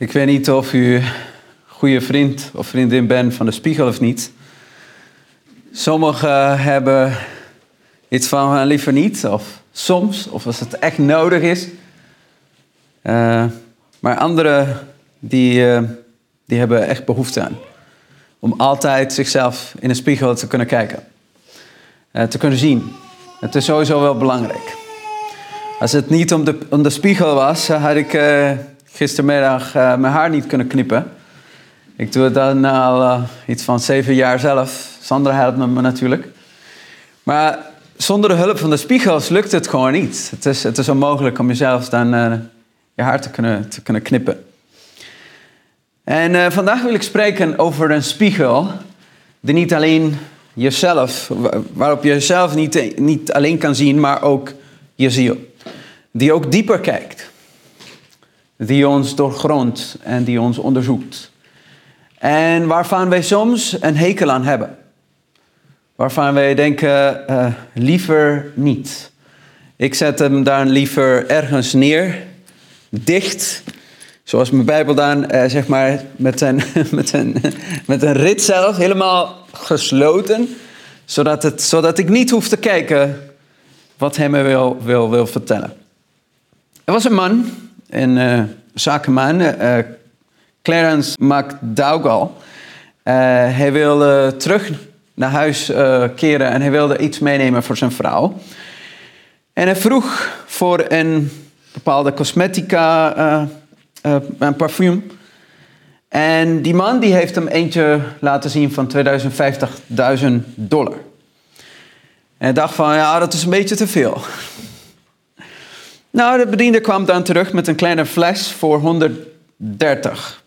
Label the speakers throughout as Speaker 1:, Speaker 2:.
Speaker 1: Ik weet niet of u een goede vriend of vriendin bent van de spiegel of niet. Sommigen hebben iets van "Eh, liever niet, of soms, of als het echt nodig is. Eh, maar anderen die, eh, die hebben echt behoefte aan. Om altijd zichzelf in de spiegel te kunnen kijken. Te kunnen zien. Het is sowieso wel belangrijk. Als het niet om de, om de spiegel was, had ik gistermiddag eh, mijn haar niet kunnen knippen. Ik doe het dan al eh, iets van zeven jaar zelf. Sandra helpt me natuurlijk. Maar zonder de hulp van de spiegels lukt het gewoon niet. Het is, het is onmogelijk om jezelf dan eh, je haar te kunnen, te kunnen knippen. En vandaag wil ik spreken over een spiegel die niet alleen jezelf, wa- waarop je jezelf niet, niet alleen kan zien, maar ook je ziel. Die ook dieper kijkt. Die ons doorgrondt en die ons onderzoekt. En waarvan wij soms een hekel aan hebben. Waarvan wij denken, eh, liever niet. Ik zet hem dan liever ergens neer, dicht. Zoals mijn Bijbel dan, eh, zeg maar, met een, met, een, met een rit zelf, helemaal gesloten. Zodat, het, zodat ik niet hoef te kijken wat hij me wil, wil, wil vertellen. Er was een man, een eh, zakenman, eh, Clarence McDougall. Hij wilde terug naar huis keren en hij wilde iets meenemen voor zijn vrouw. En hij vroeg voor een bepaalde cosmetica, een parfum. En die man die heeft hem eentje laten zien van 2050.000 dollar. En hij dacht van, ja, dat is een beetje te veel. Nou, de bediende kwam dan terug met een kleine fles voor 130.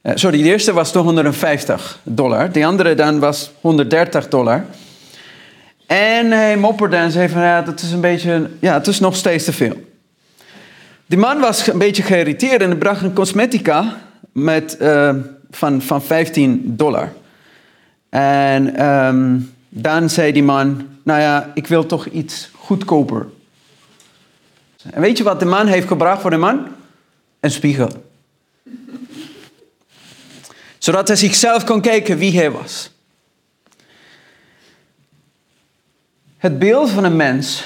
Speaker 1: Eh, sorry, de eerste was toch 150 dollar. De andere dan was 130 dollar. En hij mopperde en zei van, ja, dat is een beetje, ja, het is nog steeds te veel. Die man was een beetje geïrriteerd en bracht een cosmetica met, eh, van, van 15 dollar. En ehm, dan zei die man, nou ja, ik wil toch iets goedkoper. En weet je wat de man heeft gebracht voor de man? Een spiegel. Zodat hij zichzelf kon kijken wie hij was. Het beeld van een mens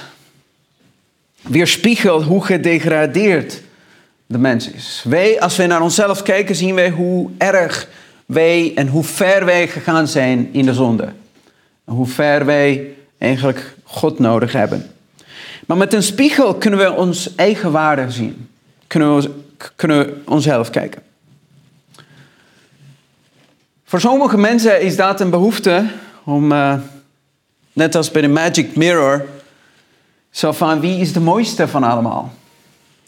Speaker 1: weerspiegelt hoe gedegradeerd de mens is. Wij, als wij naar onszelf kijken, zien wij hoe erg wij en hoe ver wij gegaan zijn in de zonde. En hoe ver wij eigenlijk God nodig hebben. Maar met een spiegel kunnen we ons eigen waarde zien. Kunnen we, kunnen onszelf kijken. Voor sommige mensen is dat een behoefte om, eh, net als bij de Magic Mirror, zo van wie is de mooiste van allemaal?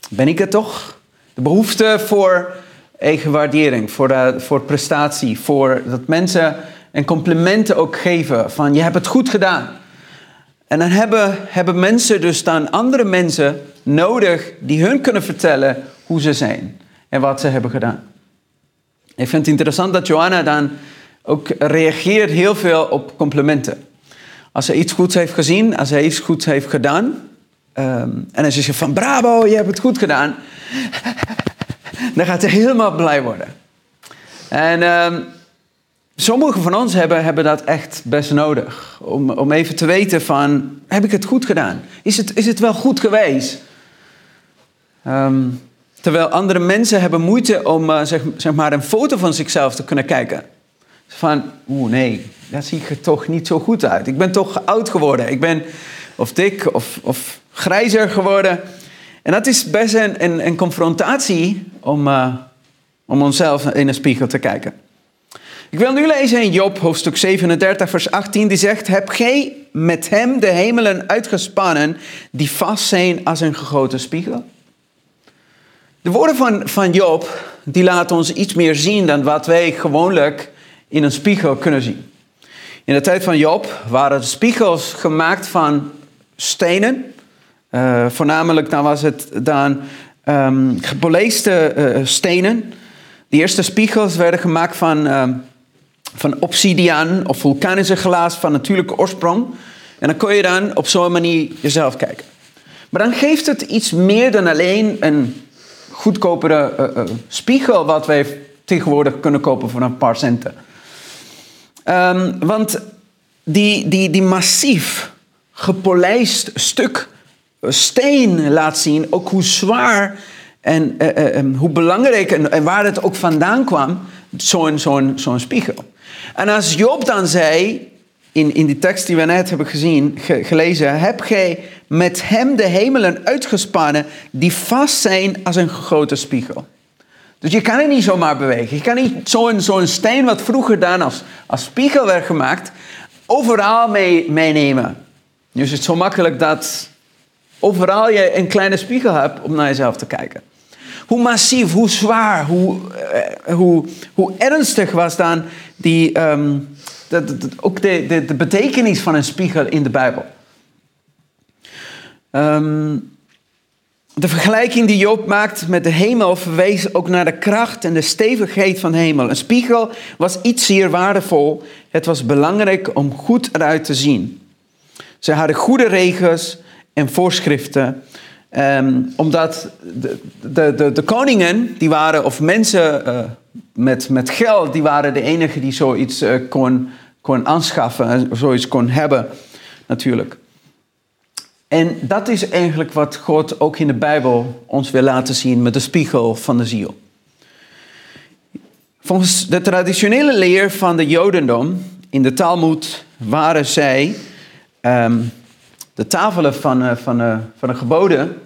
Speaker 1: Ben ik het toch? De behoefte voor eigenwaardering, voor, de, voor prestatie, voor dat mensen een complimenten ook geven van je hebt het goed gedaan. En dan hebben, hebben mensen dus dan andere mensen nodig die hun kunnen vertellen hoe ze zijn en wat ze hebben gedaan. Ik vind het interessant dat Johanna dan ook reageert heel veel op complimenten. Als hij iets goeds heeft gezien, als hij iets goeds heeft gedaan, ehm, en dan zegt van bravo, je hebt het goed gedaan, dan gaat hij helemaal blij worden. En ehm, sommigen van ons hebben, hebben dat echt best nodig. Om, om even te weten van, heb ik het goed gedaan? Is het, is het wel goed geweest? Ehm, terwijl andere mensen hebben moeite om eh, zeg, zeg maar een foto van zichzelf te kunnen kijken. Van, oeh nee, dat ziet er toch niet zo goed uit. Ik ben toch oud geworden. Ik ben of dik of, of grijzer geworden. En dat is best een, een, een confrontatie om, uh, om onszelf in een spiegel te kijken. Ik wil nu lezen in Job, hoofdstuk 37, vers 18, die zegt: Heb gij met hem de hemelen uitgespannen, die vast zijn als een gegoten spiegel? De woorden van, van Job, die laten ons iets meer zien dan wat wij gewoonlijk in een spiegel kunnen zien. In de tijd van Job waren spiegels gemaakt van stenen. Uh, voornamelijk dan was het dan um, stenen. De eerste spiegels werden gemaakt van, um, van obsidian of vulkanische glas van natuurlijke oorsprong. En dan kon je dan op zo'n manier jezelf kijken. Maar dan geeft het iets meer dan alleen een goedkopere uh, spiegel wat wij tegenwoordig kunnen kopen voor een paar centen. Um, want die, die, die massief gepolijst stuk steen laat zien, ook hoe zwaar en hoe belangrijk en, waar het ook vandaan kwam, zo'n zo'n zo'n spiegel. En als Job dan zei, in, in die tekst die we net hebben gezien, gelezen, heb gij met hem de hemelen uitgespannen die vast zijn als een grote spiegel. Dus je kan het niet zomaar bewegen. Je kan niet zo'n zo'n steen wat vroeger dan als, als spiegel werd gemaakt, overal mee, meenemen. Dus het is zo makkelijk dat overal je een kleine spiegel hebt om naar jezelf te kijken. Hoe massief, hoe zwaar, hoe, uh, hoe, hoe ernstig was dan die, de, ook de, de, betekenis van een spiegel in de Bijbel. Um, de vergelijking die Job maakt met de hemel verwees ook naar de kracht en de stevigheid van de hemel. Een spiegel was iets zeer waardevol. Het was belangrijk om goed eruit te zien. Ze hadden goede regels en voorschriften. Um, omdat de, de, de, koningen, die waren, of mensen uh, met, met geld, die waren de enige die zoiets uh, kon, kon aanschaffen en zoiets kon hebben, natuurlijk. En dat is eigenlijk wat God ook in de Bijbel ons wil laten zien met de spiegel van de ziel. Volgens de traditionele leer van de Jodendom in de Talmud waren zij um, de tafelen van, uh, van, uh, van de geboden,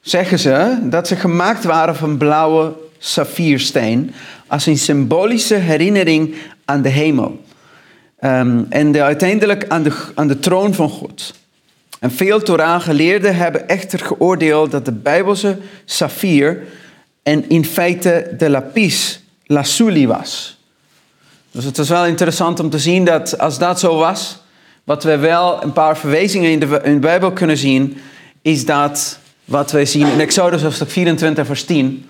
Speaker 1: zeggen ze dat ze gemaakt waren van blauwe saffiersteen als een symbolische herinnering aan de hemel. Um, en de, uiteindelijk aan de, aan de troon van God. En veel Torah-geleerden hebben echter geoordeeld dat de Bijbelse saffier en in feite de lapis lazuli was. Dus het is wel interessant om te zien dat als dat zo was, wat we wel een paar verwijzingen in de, in Bijbel kunnen zien, is dat wat wij zien in Exodus hoofdstuk 24 vers 10,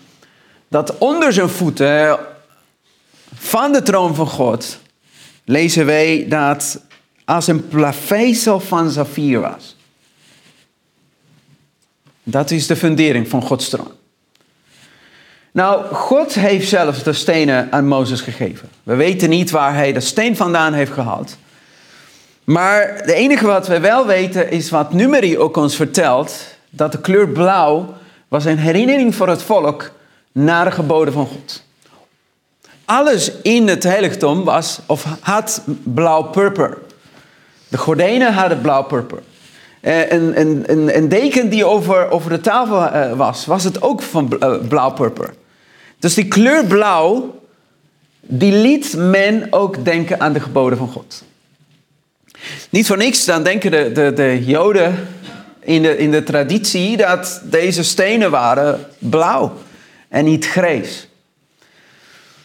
Speaker 1: dat onder zijn voeten van de troon van God lezen wij dat als een plaveisel van saffier was. Dat is de fundering van Gods troon. Nou, God heeft zelfs de stenen aan Mozes gegeven. We weten niet waar hij de steen vandaan heeft gehaald. Maar het enige wat we wel weten is wat Numeri ook ons vertelt, dat de kleur blauw was een herinnering voor het volk naar de geboden van God. Alles in het heiligdom was of had blauw-purper. De gordijnen hadden blauw-purper. Eh, een, een, een, deken die over, over de tafel eh, was, was het ook van eh, blauw-purper. Dus die kleur blauw, die liet men ook denken aan de geboden van God. Niet voor niks, dan denken de, de, de Joden in de, in de traditie dat deze stenen waren blauw en niet grijs.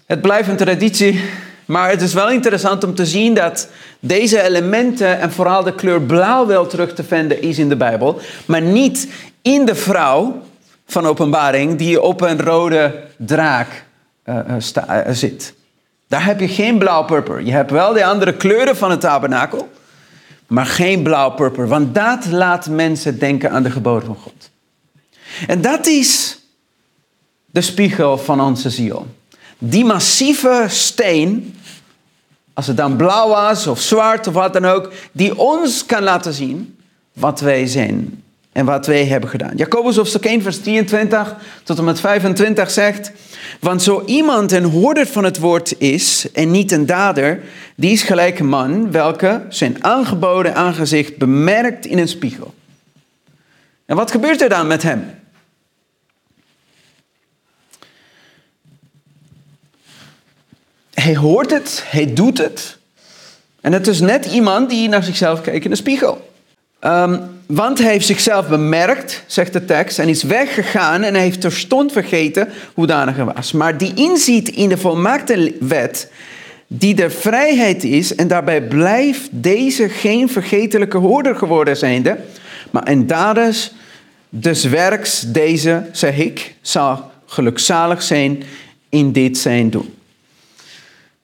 Speaker 1: Het blijft een traditie maar het is wel interessant om te zien dat deze elementen en vooral de kleur blauw wel terug te vinden is in de Bijbel, maar niet in de vrouw van openbaring die op een rode draak uh, sta, uh, zit. Daar heb je geen blauw-purper. Je hebt wel de andere kleuren van het tabernakel, maar geen blauw-purper, want dat laat mensen denken aan de geboden van God. En dat is de spiegel van onze ziel. Die massieve steen als het dan blauw was of zwart of wat dan ook, die ons kan laten zien wat wij zijn en wat wij hebben gedaan. Jacobus hoofdstuk 1 vers 23 tot en met 25 zegt, want zo iemand een hoorder van het woord is en niet een dader, die is gelijk een man welke zijn aangeboden aangezicht bemerkt in een spiegel. En wat gebeurt er dan met hem? Hij hoort het, hij doet het. En het is net iemand die naar zichzelf kijkt in de spiegel. Um, want hij heeft zichzelf bemerkt, zegt de tekst, en is weggegaan en hij heeft terstond vergeten hoe danig hij was. Maar die inziet in de volmaakte wet, die de vrijheid is, en daarbij blijft deze geen vergetelijke hoorder geworden zijnde, maar een daders des werks deze, zeg ik, zal gelukzalig zijn in dit zijn doen.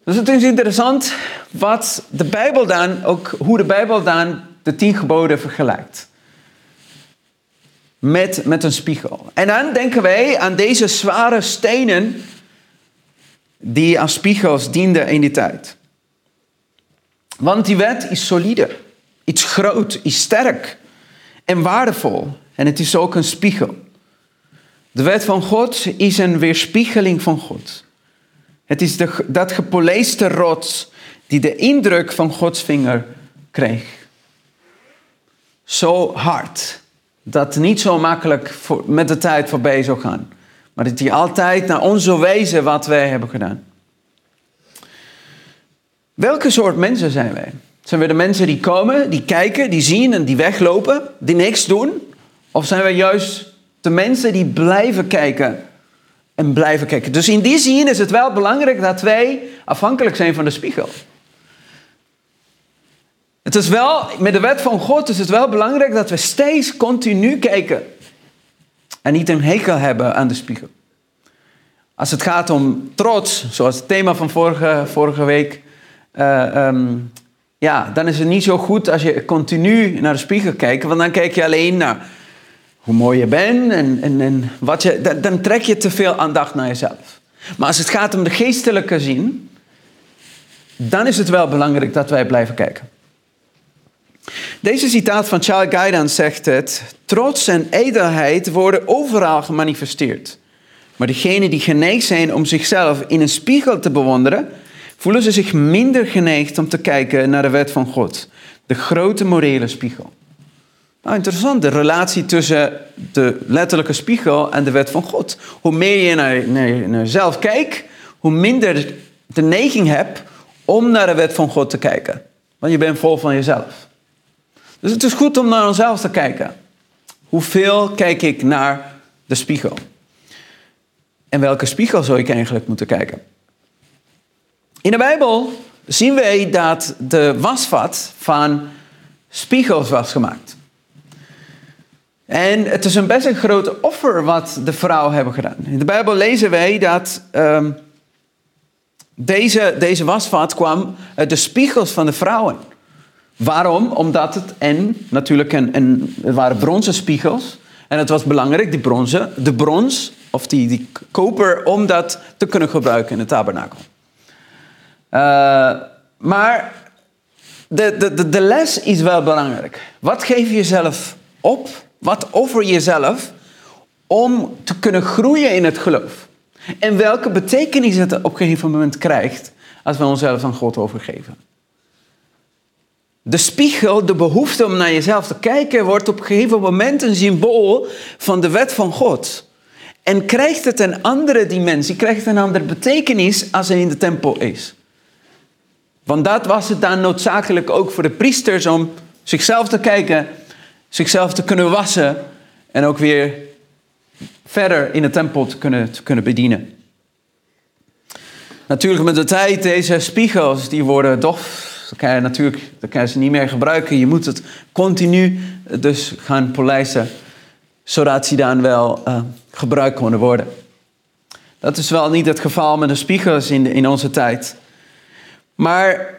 Speaker 1: Dus het is interessant wat de Bijbel dan, ook hoe de Bijbel dan de tien geboden vergelijkt. met, met een spiegel. En dan denken wij aan deze zware stenen die als spiegels dienden in die tijd. Want die wet is solide, iets groot, is sterk en waardevol. En het is ook een spiegel. De wet van God is een weerspiegeling van God. Het is de, dat gepoleeste rots die de indruk van Gods vinger kreeg. Zo hard dat niet zo makkelijk voor, met de tijd voorbij zou gaan. Maar dat hij altijd naar ons zou wijzen wat wij hebben gedaan. Welke soort mensen zijn wij? Zijn we de mensen die komen, die kijken, die zien en die weglopen, die niks doen? Of zijn we juist de mensen die blijven kijken en blijven kijken? Dus in die zin is het wel belangrijk dat wij afhankelijk zijn van de spiegel. Het is wel, met de wet van God is het wel belangrijk dat we steeds continu kijken. En niet een hekel hebben aan de spiegel. Als het gaat om trots, zoals het thema van vorige, vorige week. Uh, um, ja, dan is het niet zo goed als je continu naar de spiegel kijkt. Want dan kijk je alleen naar hoe mooi je bent. En, en, wat je, dan, dan trek je te veel aandacht naar jezelf. Maar als het gaat om de geestelijke zin. Dan is het wel belangrijk dat wij blijven kijken. Deze citaat van Charles Gaidan zegt het: trots en edelheid worden overal gemanifesteerd. Maar degenen die geneigd zijn om zichzelf in een spiegel te bewonderen, voelen ze zich minder geneigd om te kijken naar de wet van God, de grote morele spiegel. Nou, interessant, de relatie tussen de letterlijke spiegel en de wet van God. Hoe meer je naar, naar, naar jezelf kijkt, hoe minder de neiging hebt om naar de wet van God te kijken. Want je bent vol van jezelf. Dus het is goed om naar onszelf te kijken. Hoeveel kijk ik naar de spiegel? En welke spiegel zou ik eigenlijk moeten kijken? In de Bijbel zien wij dat de wasvat van spiegels was gemaakt. En het is een best een grote offer wat de vrouwen hebben gedaan. In de Bijbel lezen wij dat um, deze, deze wasvat kwam uit de spiegels van de vrouwen. Waarom? Omdat het en natuurlijk een, het waren bronzen spiegels. En het was belangrijk, die bronzen, de brons of die, die koper, om dat te kunnen gebruiken in het tabernakel. Uh, maar de, de, de les is wel belangrijk. Wat geef je jezelf op? Wat offer je jezelf om te kunnen groeien in het geloof? En welke betekenis het op een gegeven moment krijgt als we onszelf aan God overgeven? De spiegel, de behoefte om naar jezelf te kijken, wordt op een gegeven moment een symbool van de wet van God. En krijgt het een andere dimensie, krijgt een andere betekenis als hij in de tempel is. Want dat was het dan noodzakelijk ook voor de priesters om zichzelf te kijken, zichzelf te kunnen wassen en ook weer verder in de tempel te kunnen, te kunnen bedienen. Natuurlijk met de tijd, deze spiegels, die worden dof dan kan je natuurlijk dan kan je ze niet meer gebruiken. Je moet het continu dus gaan polijsten, zodat ze dan wel uh, gebruikt kunnen worden. Dat is wel niet het geval met de spiegels in, in onze tijd. Maar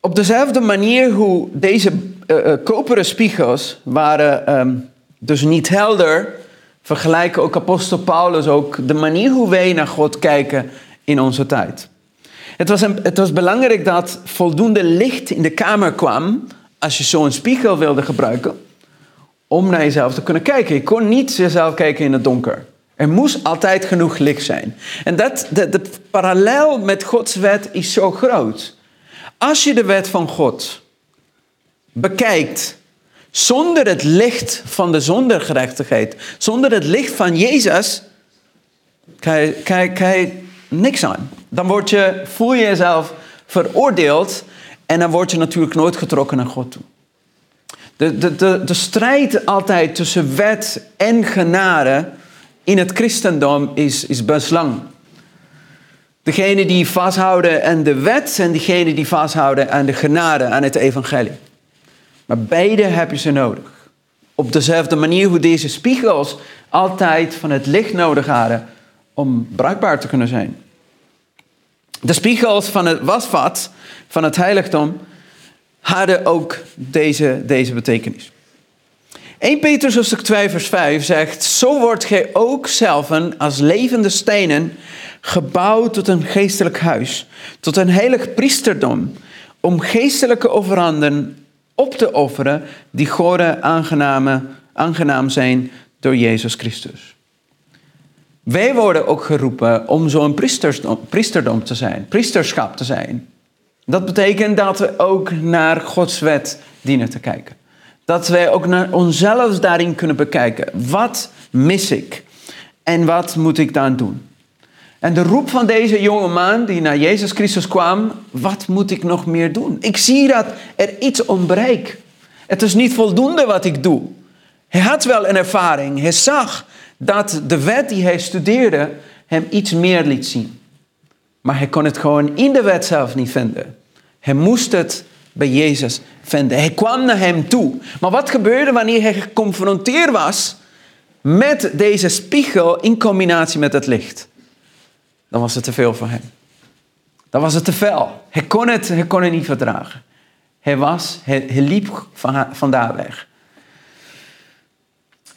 Speaker 1: op dezelfde manier hoe deze uh, koperen spiegels waren um, dus niet helder, vergelijken ook apostel Paulus ook de manier hoe wij naar God kijken in onze tijd. Het was, het was belangrijk dat voldoende licht in de kamer kwam als je zo'n spiegel wilde gebruiken om naar jezelf te kunnen kijken. Je kon niet jezelf kijken in het donker. Er moest altijd genoeg licht zijn. En dat, de, de parallel met Gods wet is zo groot. Als je de wet van God bekijkt zonder het licht van de zondergerechtigheid, zonder het licht van Jezus, kan je niks aan. Dan word je, voel je jezelf veroordeeld en dan word je natuurlijk nooit getrokken naar God toe. De, de, de, de strijd altijd tussen wet en genade in het christendom is, is best lang. Degene die vasthouden aan de wet en degene die vasthouden aan de genade, aan het evangelie. Maar beide heb je ze nodig. Op dezelfde manier hoe deze spiegels altijd van het licht nodig hadden om bruikbaar te kunnen zijn. De spiegels van het wasvat van het heiligdom hadden ook deze, deze betekenis. 1 Petrus hoofdstuk 2 vers 5 zegt, zo wordt gij ook zelf als levende stenen gebouwd tot een geestelijk huis, tot een heilig priesterdom, om geestelijke offeranden op te offeren die God aangenaam zijn door Jezus Christus. Wij worden ook geroepen om zo'n priesterdom te zijn, priesterschap te zijn. Dat betekent dat we ook naar Gods wet dienen te kijken. Dat wij ook naar onszelf daarin kunnen bekijken. Wat mis ik? En wat moet ik dan doen? En de roep van deze jonge man die naar Jezus Christus kwam, wat moet ik nog meer doen? Ik zie dat er iets ontbreekt. Het is niet voldoende wat ik doe. Hij had wel een ervaring. Hij zag dat de wet die hij studeerde hem iets meer liet zien. Maar hij kon het gewoon in de wet zelf niet vinden. Hij moest het bij Jezus vinden. Hij kwam naar hem toe. Maar wat gebeurde wanneer hij geconfronteerd was met deze spiegel in combinatie met het licht? Dan was het te veel voor hem. Dan was het te veel. Hij kon het, hij kon het niet verdragen. Hij, was, hij, hij liep van, van daar weg.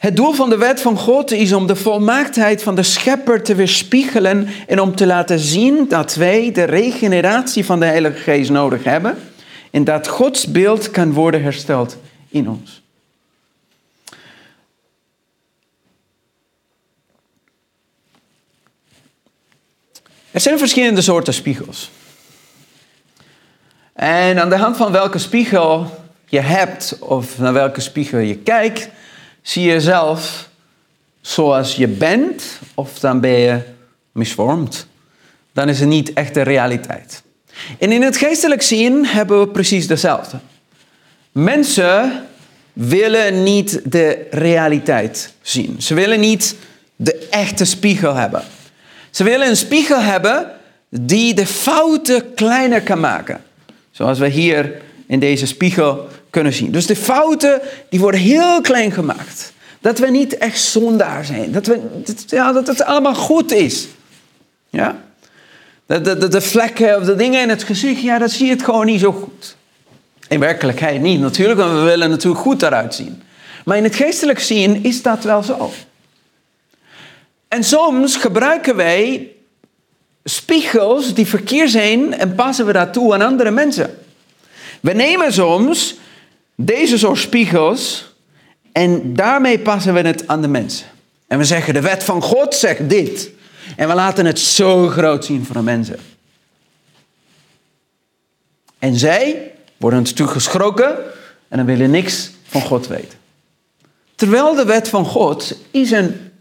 Speaker 1: Het doel van de wet van God is om de volmaaktheid van de schepper te weerspiegelen en om te laten zien dat wij de regeneratie van de Heilige Geest nodig hebben en dat Gods beeld kan worden hersteld in ons. Er zijn verschillende soorten spiegels. En aan de hand van welke spiegel je hebt of naar welke spiegel je kijkt, zie je jezelf zoals je bent of dan ben je misvormd. Dan is het niet echt de realiteit. En in het geestelijk zien hebben we precies dezelfde. Mensen willen niet de realiteit zien. Ze willen niet de echte spiegel hebben. Ze willen een spiegel hebben die de fouten kleiner kan maken. Zoals we hier in deze spiegel kunnen zien. Dus de fouten die worden heel klein gemaakt. Dat we niet echt zondaar zijn. Dat, we, ja, dat het allemaal goed is. Ja? De, de, de, vlekken of de dingen in het gezicht, ja, dat zie je het gewoon niet zo goed. In werkelijkheid niet natuurlijk, want we willen natuurlijk goed eruit zien. Maar in het geestelijk zien is dat wel zo. En soms gebruiken wij spiegels die verkeerd zijn en passen we dat toe aan andere mensen. We nemen soms deze soort spiegels en daarmee passen we het aan de mensen. En we zeggen, de wet van God zegt dit. En we laten het zo groot zien voor de mensen. En zij worden natuurlijk geschrokken en dan willen niks van God weten. Terwijl de wet van God is een,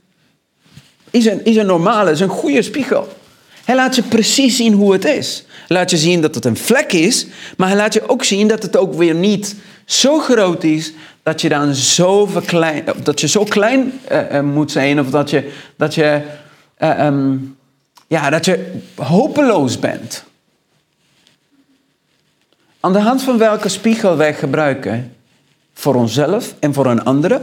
Speaker 1: is een, is een normale, is een goede spiegel. Hij laat je precies zien hoe het is. Hij laat je zien dat het een vlek is, maar hij laat je ook zien dat het ook weer niet zo groot is dat je dan zo, verklein, dat je zo klein uh, moet zijn of dat je, dat je, uh, um, ja, dat je hopeloos bent. Aan de hand van welke spiegel wij gebruiken voor onszelf en voor een andere,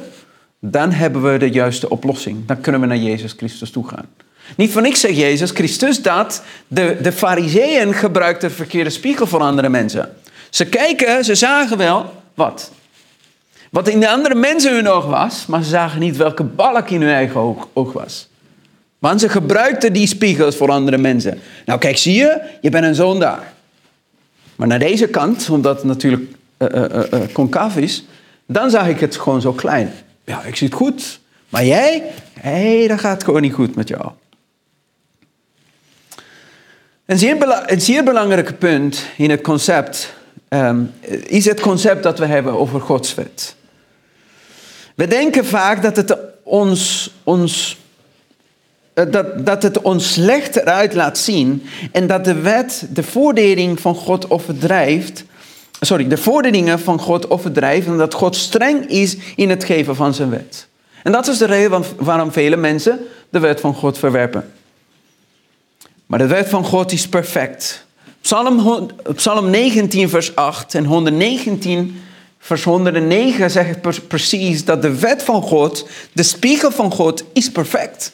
Speaker 1: dan hebben we de juiste oplossing. Dan kunnen we naar Jezus Christus toe gaan. Niet van ik zeg Jezus Christus dat de, de fariseeën gebruikten de verkeerde spiegel voor andere mensen. Ze kijken, ze zagen wel wat. Wat in de andere mensen hun oog was, maar ze zagen niet welke balk in hun eigen oog, was. Want ze gebruikten die spiegels voor andere mensen. Nou kijk, zie je, je bent een zondaar. Maar naar deze kant, omdat het natuurlijk uh, is, dan zag ik het gewoon zo klein. Ja, ik zie het goed. Maar jij, hé, hey, dat gaat gewoon niet goed met jou. Een zeer, zeer belangrijk punt in het concept um, is het concept dat we hebben over Gods wet. We denken vaak dat het ons, ons, eh, dat, dat het ons slecht eruit laat zien en dat de wet de voordering van God overdrijft. Sorry, de vorderingen van God overdrijft en dat God streng is in het geven van zijn wet. En dat is de reden waarom vele mensen de wet van God verwerpen. Maar de wet van God is perfect. Psalm, Psalm 19, vers 8 en 119, vers 109 zegt precies dat de wet van God, de spiegel van God, is perfect.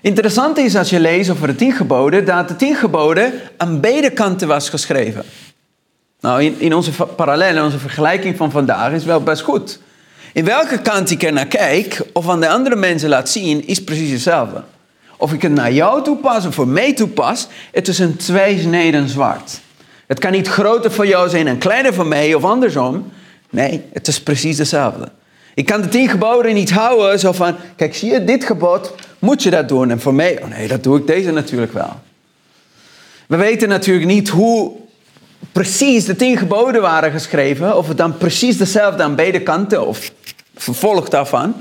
Speaker 1: Interessant is als je leest over de tien geboden, dat de tien geboden aan beide kanten was geschreven. Nou, in, in onze parallel, in onze vergelijking van vandaag is wel best goed. In welke kant ik er naar kijk of aan de andere mensen laat zien, is precies hetzelfde. Of ik het naar jou toepas of voor mij toepas, het is een tweesneden zwart. Het kan niet groter voor jou zijn en kleiner voor mij of andersom. Nee, het is precies hetzelfde. Ik kan de tien geboden niet houden, zo van, kijk, zie je dit gebod, moet je dat doen. En voor mij, oh nee, dat doe ik deze natuurlijk wel. We weten natuurlijk niet hoe precies de tien geboden waren geschreven, of het dan precies dezelfde aan beide kanten, of vervolg daarvan.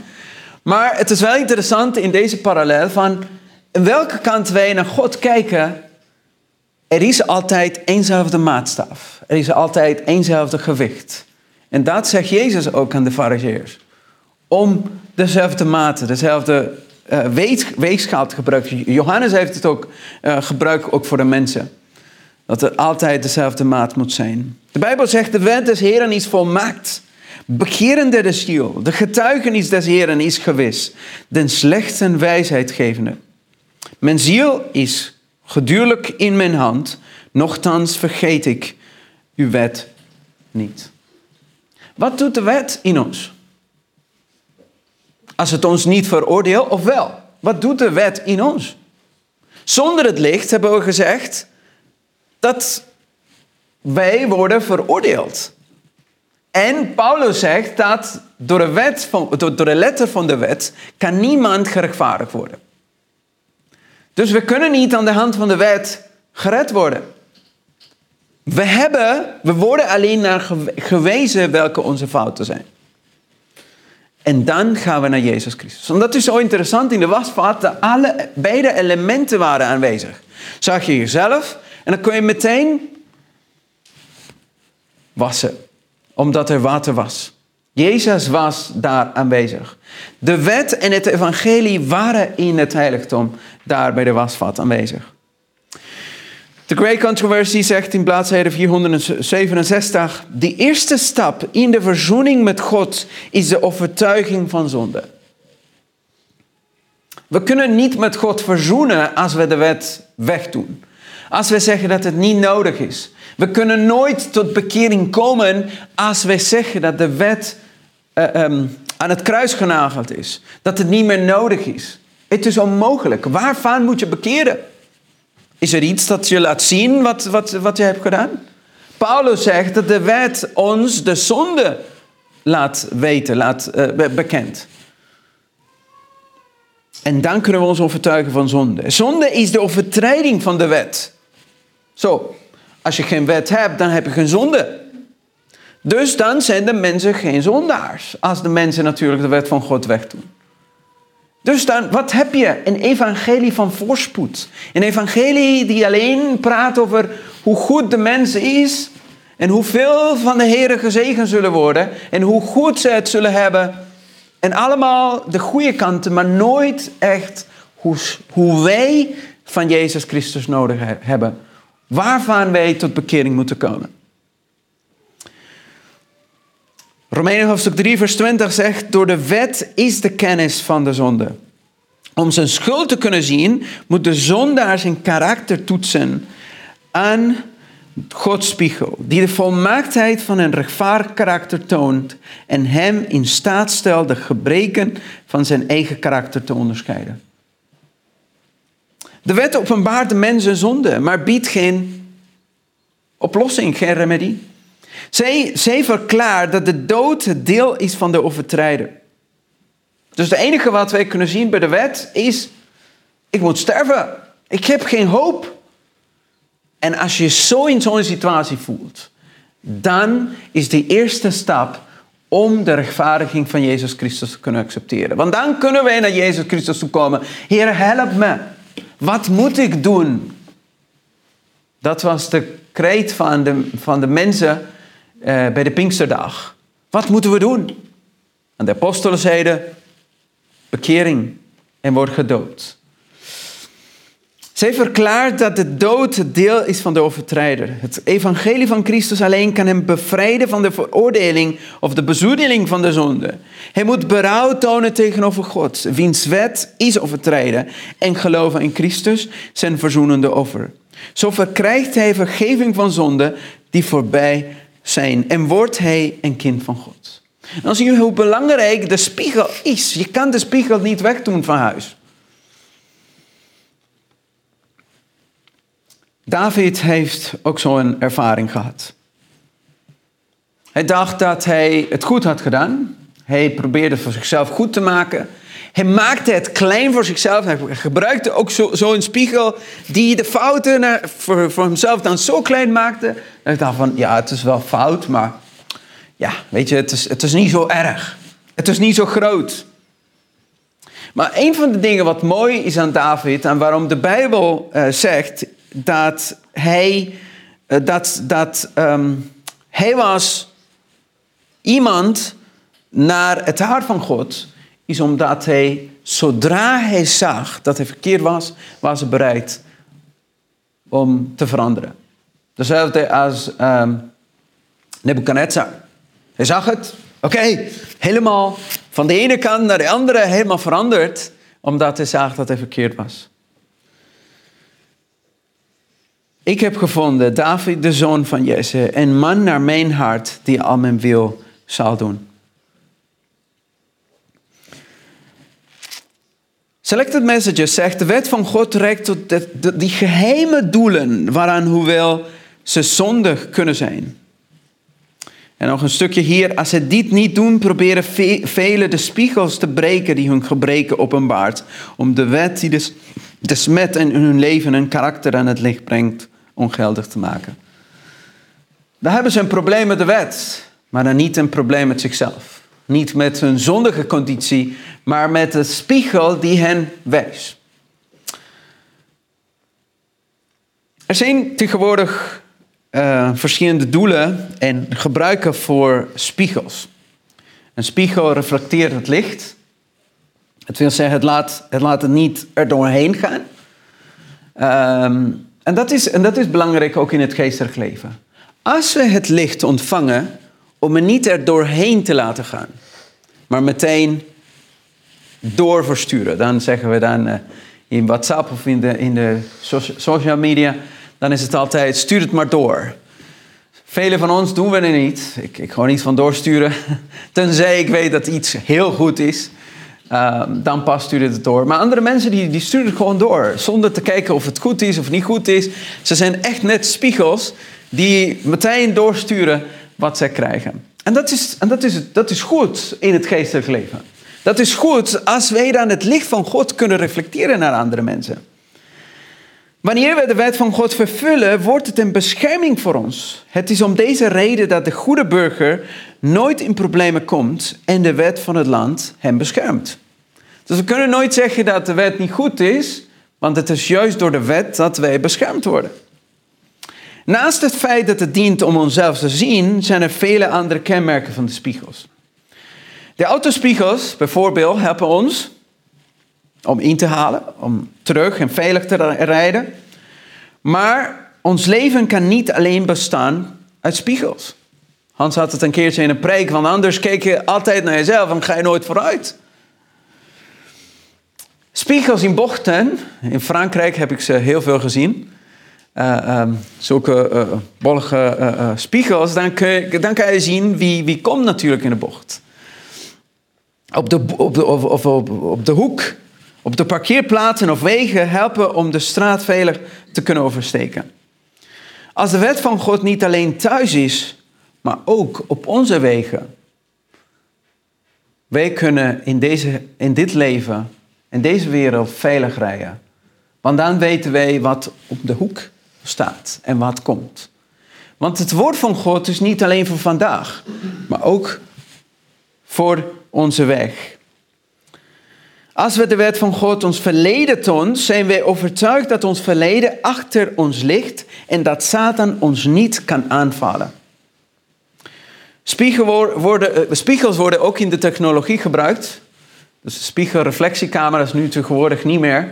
Speaker 1: Maar het is wel interessant in deze parallel van, welke kant wij naar God kijken, er is altijd eenzelfde maatstaf. Er is altijd eenzelfde gewicht. En dat zegt Jezus ook aan de fariseërs. Om dezelfde maten, dezelfde uh, weegschaal te gebruiken. Johannes heeft het ook uh, gebruikt ook voor de mensen. Dat het altijd dezelfde maat moet zijn. De Bijbel zegt, de wet des Heren is volmaakt. Begerende de ziel, de getuigenis des Heren is gewis. Den slechten wijsheid gevende. Mijn ziel is gedurlijk in mijn hand, nochtans vergeet ik uw wet niet. Wat doet de wet in ons? Als het ons niet veroordeelt, of wel? Wat doet de wet in ons? Zonder het licht hebben we gezegd dat wij worden veroordeeld. En Paulus zegt dat door de, wet van, door de letter van de wet kan niemand gerechtvaardigd worden. Dus we kunnen niet aan de hand van de wet gered worden. We, hebben, we worden alleen naar gewezen welke onze fouten zijn. En dan gaan we naar Jezus Christus. En dat is zo interessant in de wasvaart, dat alle, beide elementen waren aanwezig. Zag je jezelf en dan kon je meteen wassen, omdat er water was. Jezus was daar aanwezig. De wet en het evangelie waren in het heiligdom daar bij de wasvat aanwezig. De Great Controversy zegt in bladzijde 467: De eerste stap in de verzoening met God is de overtuiging van zonde. We kunnen niet met God verzoenen als we de wet wegdoen. Als we zeggen dat het niet nodig is. We kunnen nooit tot bekering komen als wij zeggen dat de wet uh, um, aan het kruis genageld is. Dat het niet meer nodig is. Het is onmogelijk. Waarvan moet je bekeren? Is er iets dat je laat zien wat, wat, wat je hebt gedaan? Paulus zegt dat de wet ons de zonde laat weten, laat uh, bekend. En dan kunnen we ons overtuigen van zonde. Zonde is de overtreding van de wet. Zo, als je geen wet hebt, dan heb je geen zonde. Dus dan zijn de mensen geen zondaars. Als de mensen natuurlijk de wet van God wegdoen. Dus dan, wat heb je? Een evangelie van voorspoed. Een evangelie die alleen praat over hoe goed de mens is. En hoeveel van de Heer gezegend zullen worden. En hoe goed ze het zullen hebben. En allemaal de goede kanten, maar nooit echt hoe, hoe wij van Jezus Christus nodig hebben. Waarvan wij tot bekering moeten komen. Romeinen hoofdstuk 3, vers 20 zegt: Door de wet is de kennis van de zonde. Om zijn schuld te kunnen zien, moet de zondaar zijn karakter toetsen aan Gods spiegel, die de volmaaktheid van een rechtvaardig karakter toont en hem in staat stelt de gebreken van zijn eigen karakter te onderscheiden. De wet openbaart de mens zonde, maar biedt geen oplossing, geen remedie. Zij, zij verklaart dat de dood het deel is van de overtrijder. Dus het enige wat wij kunnen zien bij de wet is, ik moet sterven. Ik heb geen hoop. En als je zo in zo'n situatie voelt, dan is de eerste stap om de rechtvaardiging van Jezus Christus te kunnen accepteren. Want dan kunnen wij naar Jezus Christus toe komen. Heer, help me. Wat moet ik doen? Dat was de kreet van de, van de mensen eh, bij de Pinksterdag. Wat moeten we doen? En de apostelen zeiden, bekering en word gedood. Zij verklaart dat de dood deel is van de overtrijder. Het evangelie van Christus alleen kan hem bevrijden van de veroordeling of de bezoedeling van de zonde. Hij moet berouw tonen tegenover God, wiens wet is overtreden, en geloven in Christus, zijn verzoenende offer. Zo verkrijgt hij vergeving van zonde die voorbij zijn en wordt hij een kind van God. Dan zie je hoe belangrijk de spiegel is. Je kan de spiegel niet wegdoen van huis. David heeft ook zo'n ervaring gehad. Hij dacht dat hij het goed had gedaan. Hij probeerde voor zichzelf goed te maken. Hij maakte het klein voor zichzelf. Hij gebruikte ook zo'n zo spiegel die de fouten naar, voor, voor hemzelf dan zo klein maakte. Ik dacht van, ja, het is wel fout, maar ja, weet je, het is, het is niet zo erg. Het is niet zo groot. Maar een van de dingen wat mooi is aan David en waarom de Bijbel uh, zegt dat hij, uh, dat, dat, um, hij was iemand naar het hart van God is omdat hij, zodra hij zag dat hij verkeerd was, was hij bereid om te veranderen. Dezelfde als um, Nebuchadnezzar. Hij zag het, oké, helemaal van de ene kant naar de andere, helemaal veranderd, omdat hij zag dat hij verkeerd was. Ik heb gevonden David, de zoon van Jesse, een man naar mijn hart die al mijn wil zal doen. Selected Messages zegt, de wet van God reikt tot de, die geheime doelen waaraan hoewel ze zondig kunnen zijn. En nog een stukje hier, als ze dit niet doen, proberen velen de spiegels te breken die hun gebreken openbaart, om de wet die de, de smet in hun leven en karakter aan het licht brengt, ongeldig te maken. Daar hebben ze een probleem met de wet, maar dan niet een probleem met zichzelf. Niet met hun zondige conditie, maar met de spiegel die hen wijst. Er zijn tegenwoordig uh, verschillende doelen en gebruiken voor spiegels. Een spiegel reflecteert het licht. Het wil zeggen, het laat het, laat het niet er doorheen gaan. Um, en, dat is, en dat is belangrijk ook in het geestelijk leven. Als we het licht ontvangen, om het niet er doorheen te laten gaan, maar meteen doorversturen. Dan zeggen we dan uh, in WhatsApp of in de, in de social media, dan is het altijd stuur het maar door. Velen van ons doen we het niet. Ik, ik gewoon niet van doorsturen. Tenzij ik weet dat iets heel goed is. Uh, dan pas stuur het door. Maar andere mensen die, die sturen het gewoon door. Zonder te kijken of het goed is of niet goed is. Ze zijn echt net spiegels die meteen doorsturen wat zij krijgen. En dat is, en dat is, dat is goed in het geestelijk leven. Dat is goed als wij dan het licht van God kunnen reflecteren naar andere mensen. Wanneer we de wet van God vervullen, wordt het een bescherming voor ons. Het is om deze reden dat de goede burger nooit in problemen komt en de wet van het land hem beschermt. Dus we kunnen nooit zeggen dat de wet niet goed is, want het is juist door de wet dat wij beschermd worden. Naast het feit dat het dient om onszelf te zien, zijn er vele andere kenmerken van de spiegels. De autospiegels bijvoorbeeld helpen ons om in te halen, om terug en veilig te rijden. Maar ons leven kan niet alleen bestaan uit spiegels. Hans had het een keertje in een preek, want anders keek je altijd naar jezelf en ga je nooit vooruit. Spiegels in bochten, in Frankrijk heb ik ze heel veel gezien. Uh, um, zulke uh, bollige spiegels, dan, kun je, dan kan je zien wie, wie komt natuurlijk in de bocht. Op de, op, de, of, op, op de hoek, op de parkeerplaatsen of wegen helpen om de straat veilig te kunnen oversteken. Als de wet van God niet alleen thuis is, maar ook op onze wegen. Wij kunnen in, deze, in dit leven, in deze wereld veilig rijden. Want dan weten wij wat op de hoek staat en wat komt. Want het woord van God is niet alleen voor vandaag, maar ook voor onze weg. Als we de wet van God ons verleden toont, zijn wij overtuigd dat ons verleden achter ons ligt en dat Satan ons niet kan aanvallen. Worden, eh, spiegels worden ook in de technologie gebruikt. Dus spiegelreflectiecamera's nu tegenwoordig niet meer.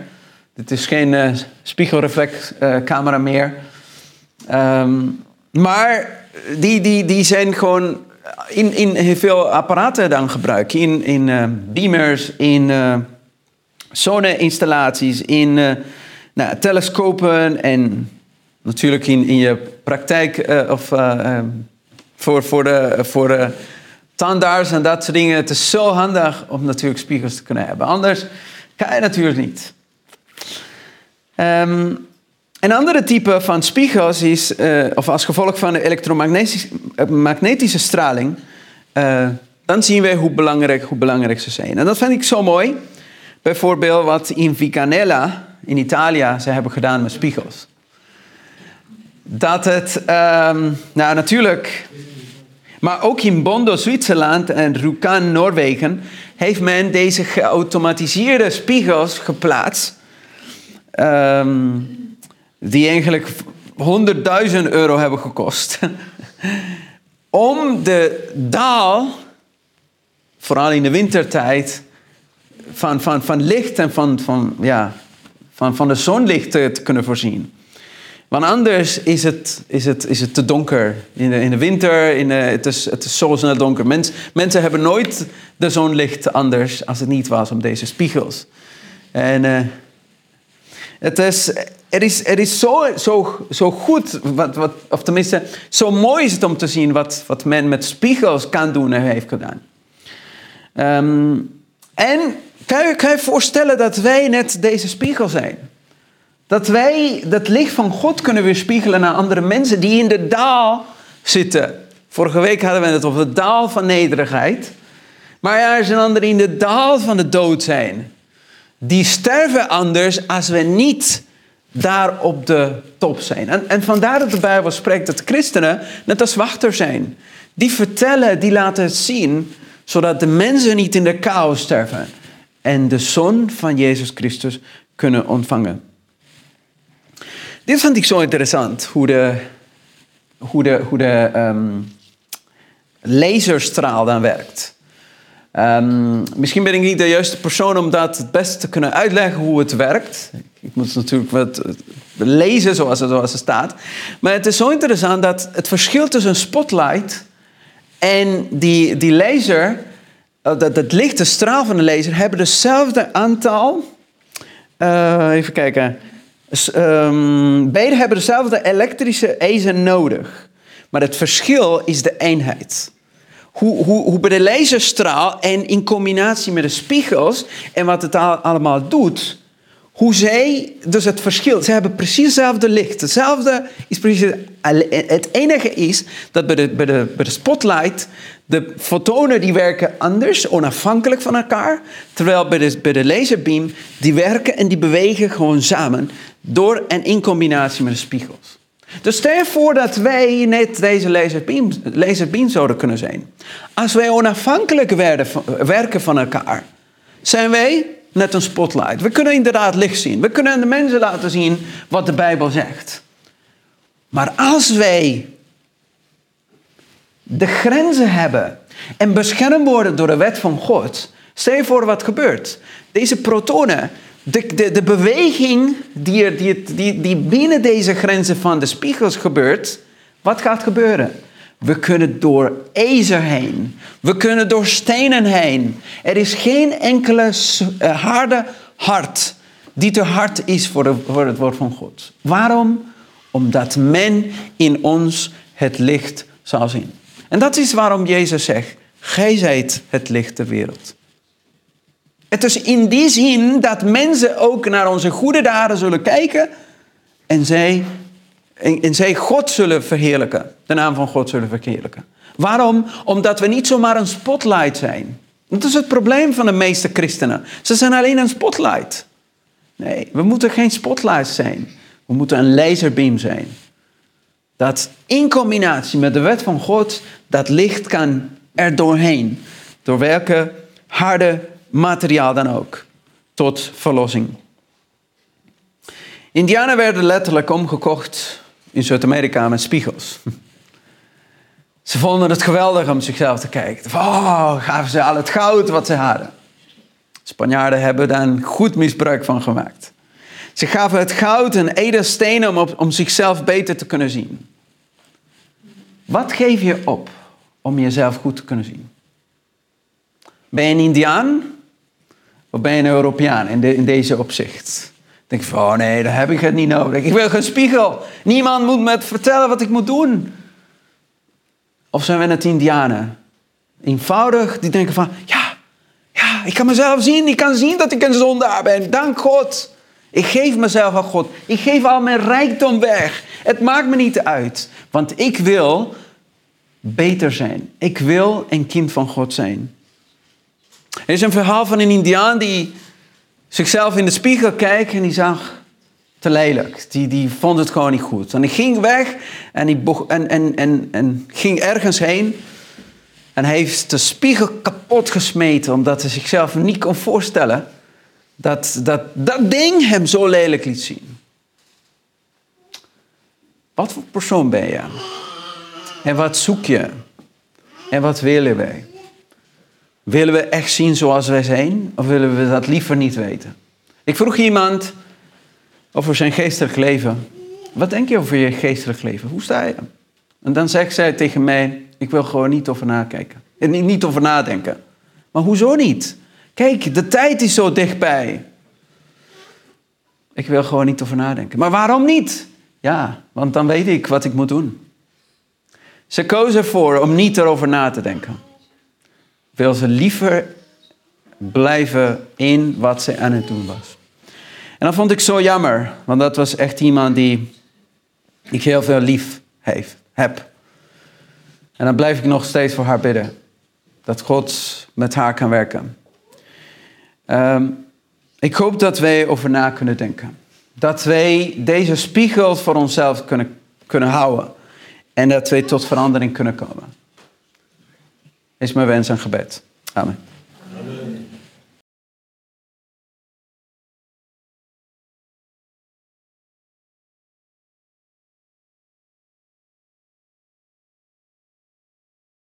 Speaker 1: Dit is geen uh, spiegelreflexcamera meer. Um, maar die, die, die zijn gewoon in, in heel veel apparaten dan gebruikt. In, in uh, beamers, in zonneinstallaties, in nou, telescopen en natuurlijk in, in je praktijk of uh, voor, voor, de, voor de tandarts en dat soort dingen. Het is zo handig om natuurlijk spiegels te kunnen hebben. Anders kan je natuurlijk niet. Um, een andere type van spiegels is, uh, of als gevolg van de elektromagnetische straling, dan zien we hoe belangrijk, hoe belangrijk ze zijn. En dat vind ik zo mooi. Bijvoorbeeld wat in Vicanella in Italië ze hebben gedaan met spiegels. Dat het, um, nou natuurlijk, maar ook in Bondo, Zwitserland en Rjukan, Noorwegen, heeft men deze geautomatiseerde spiegels geplaatst. Um, die eigenlijk 100.000 euro hebben gekost. om de daal, vooral in de wintertijd, van, van, van licht en van, van, ja, van, van de zonlicht te kunnen voorzien. Want anders is het, is het, is het te donker. In de, in de winter, in het, is, het is zo snel donker. Mens, mensen hebben nooit de zonlicht anders als het niet was om deze spiegels. En uh, het is, er is, er is zo, zo, zo goed, wat, wat, of tenminste, zo mooi is het om te zien wat, wat men met spiegels kan doen en heeft gedaan. Um, en kan je, kan je voorstellen dat wij net deze spiegel zijn? Dat wij dat licht van God kunnen weerspiegelen naar andere mensen die in de daal zitten. Vorige week hadden we het over de daal van nederigheid. Maar er zijn anderen die in de daal van de dood zijn. Die sterven anders als we niet daar op de top zijn. En, en vandaar dat de Bijbel spreekt dat christenen net als wachters zijn. Die vertellen, die laten het zien, zodat de mensen niet in de kou sterven en de zon van Jezus Christus kunnen ontvangen. Dit vond ik zo interessant, hoe de, hoe de, hoe de um, laserstraal dan werkt. Um, misschien ben ik niet de juiste persoon om dat het beste te kunnen uitleggen hoe het werkt. Ik moet natuurlijk wat lezen zoals het, zoals het staat. Maar het is zo interessant dat het verschil tussen spotlight en die, die laser Oh, dat, dat lichte straal van de laser hebben hetzelfde aantal. Uh, even kijken. Um, beide hebben dezelfde elektrische eisen nodig. Maar het verschil is de eenheid. Hoe, hoe, hoe bij de laserstraal en in combinatie met de spiegels en wat het allemaal doet, hoe zij, dus het verschil, ze hebben precies hetzelfde licht. Hetzelfde is precies, het enige is dat bij de, bij de, bij de spotlight de fotonen die werken anders, onafhankelijk van elkaar. Terwijl bij de, bij de laserbeam, die werken en die bewegen gewoon samen. Door en in combinatie met de spiegels. Dus stel je voor dat wij net deze laserbeam, zouden kunnen zijn. Als wij onafhankelijk werden, werken van elkaar, zijn wij net een spotlight. We kunnen inderdaad licht zien. We kunnen aan de mensen laten zien wat de Bijbel zegt. Maar als wij de grenzen hebben en beschermd worden door de wet van God, stel je voor wat gebeurt. Deze protonen, de, de, de beweging die, die, die, die binnen deze grenzen van de spiegels gebeurt, wat gaat gebeuren? We kunnen door ijzer heen. We kunnen door stenen heen. Er is geen enkele eh, harde hart die te hard is voor, voor het woord van God. Waarom? Omdat men in ons het licht zal zien. En dat is waarom Jezus zegt, gij zijt het licht der wereld. Het is in die zin dat mensen ook naar onze goede daden zullen kijken en zij, en, zij God zullen verheerlijken. De naam van God zullen verheerlijken. Waarom? Omdat we niet zomaar een spotlight zijn. Dat is het probleem van de meeste christenen. Ze zijn alleen een spotlight. Nee, we moeten geen spotlight zijn. We moeten een laserbeam zijn. Dat in combinatie met de wet van God, dat licht kan er doorheen. Door welke harde materiaal dan ook. Tot verlossing. Indianen werden letterlijk omgekocht in Zuid-Amerika met spiegels. Ze vonden het geweldig om zichzelf te kijken. Oh, gaven ze al het goud wat ze hadden. Spanjaarden hebben daar een goed misbruik van gemaakt. Ze gaven het goud en edelstenen om, om zichzelf beter te kunnen zien. Wat geef je op om jezelf goed te kunnen zien? Ben je een Indiaan of ben je een Europeaan in, in deze opzicht? denk van, oh nee, dan heb ik het niet nodig. Ik wil geen spiegel. Niemand moet me vertellen wat ik moet doen. Of zijn we net Indianen? Eenvoudig, die denken van, ja, ja, ik kan mezelf zien. Ik kan zien dat ik een zondaar ben. Dank God. Ik geef mezelf aan God. Ik geef al mijn rijkdom weg. Het maakt me niet uit. Want ik wil beter zijn. Ik wil een kind van God zijn. Er is een verhaal van een Indiaan die zichzelf in de spiegel kijkt en die zag te lelijk. Die, die vond het gewoon niet goed. En hij ging weg en, hij en, en, en, en ging ergens heen. En heeft de spiegel kapot gesmeten omdat hij zichzelf niet kon voorstellen dat dat, dat ding hem zo lelijk liet zien. Wat voor persoon ben je? En wat zoek je? En wat willen wij? Willen we echt zien zoals wij zijn? Of willen we dat liever niet weten? Ik vroeg iemand over zijn geestelijk leven. Wat denk je over je geestelijk leven? Hoe sta je? En dan zegt zij tegen mij, ik wil gewoon niet over nakijken. Niet, over nadenken. Maar hoezo niet? Kijk, de tijd is zo dichtbij. Ik wil gewoon niet over nadenken. Maar waarom niet? Ja, want dan weet ik wat ik moet doen. Ze koos ervoor om niet erover na te denken. Wil ze liever blijven in wat ze aan het doen was. En dat vond ik zo jammer, want dat was echt iemand die ik heel veel lief heeft, heb. En dan blijf ik nog steeds voor haar bidden. Dat God met haar kan werken. Ehm, ik hoop dat wij over na kunnen denken. Dat wij deze spiegel voor onszelf kunnen, kunnen houden. En dat wij tot verandering kunnen komen is mijn wens en gebed. Amen. Amen.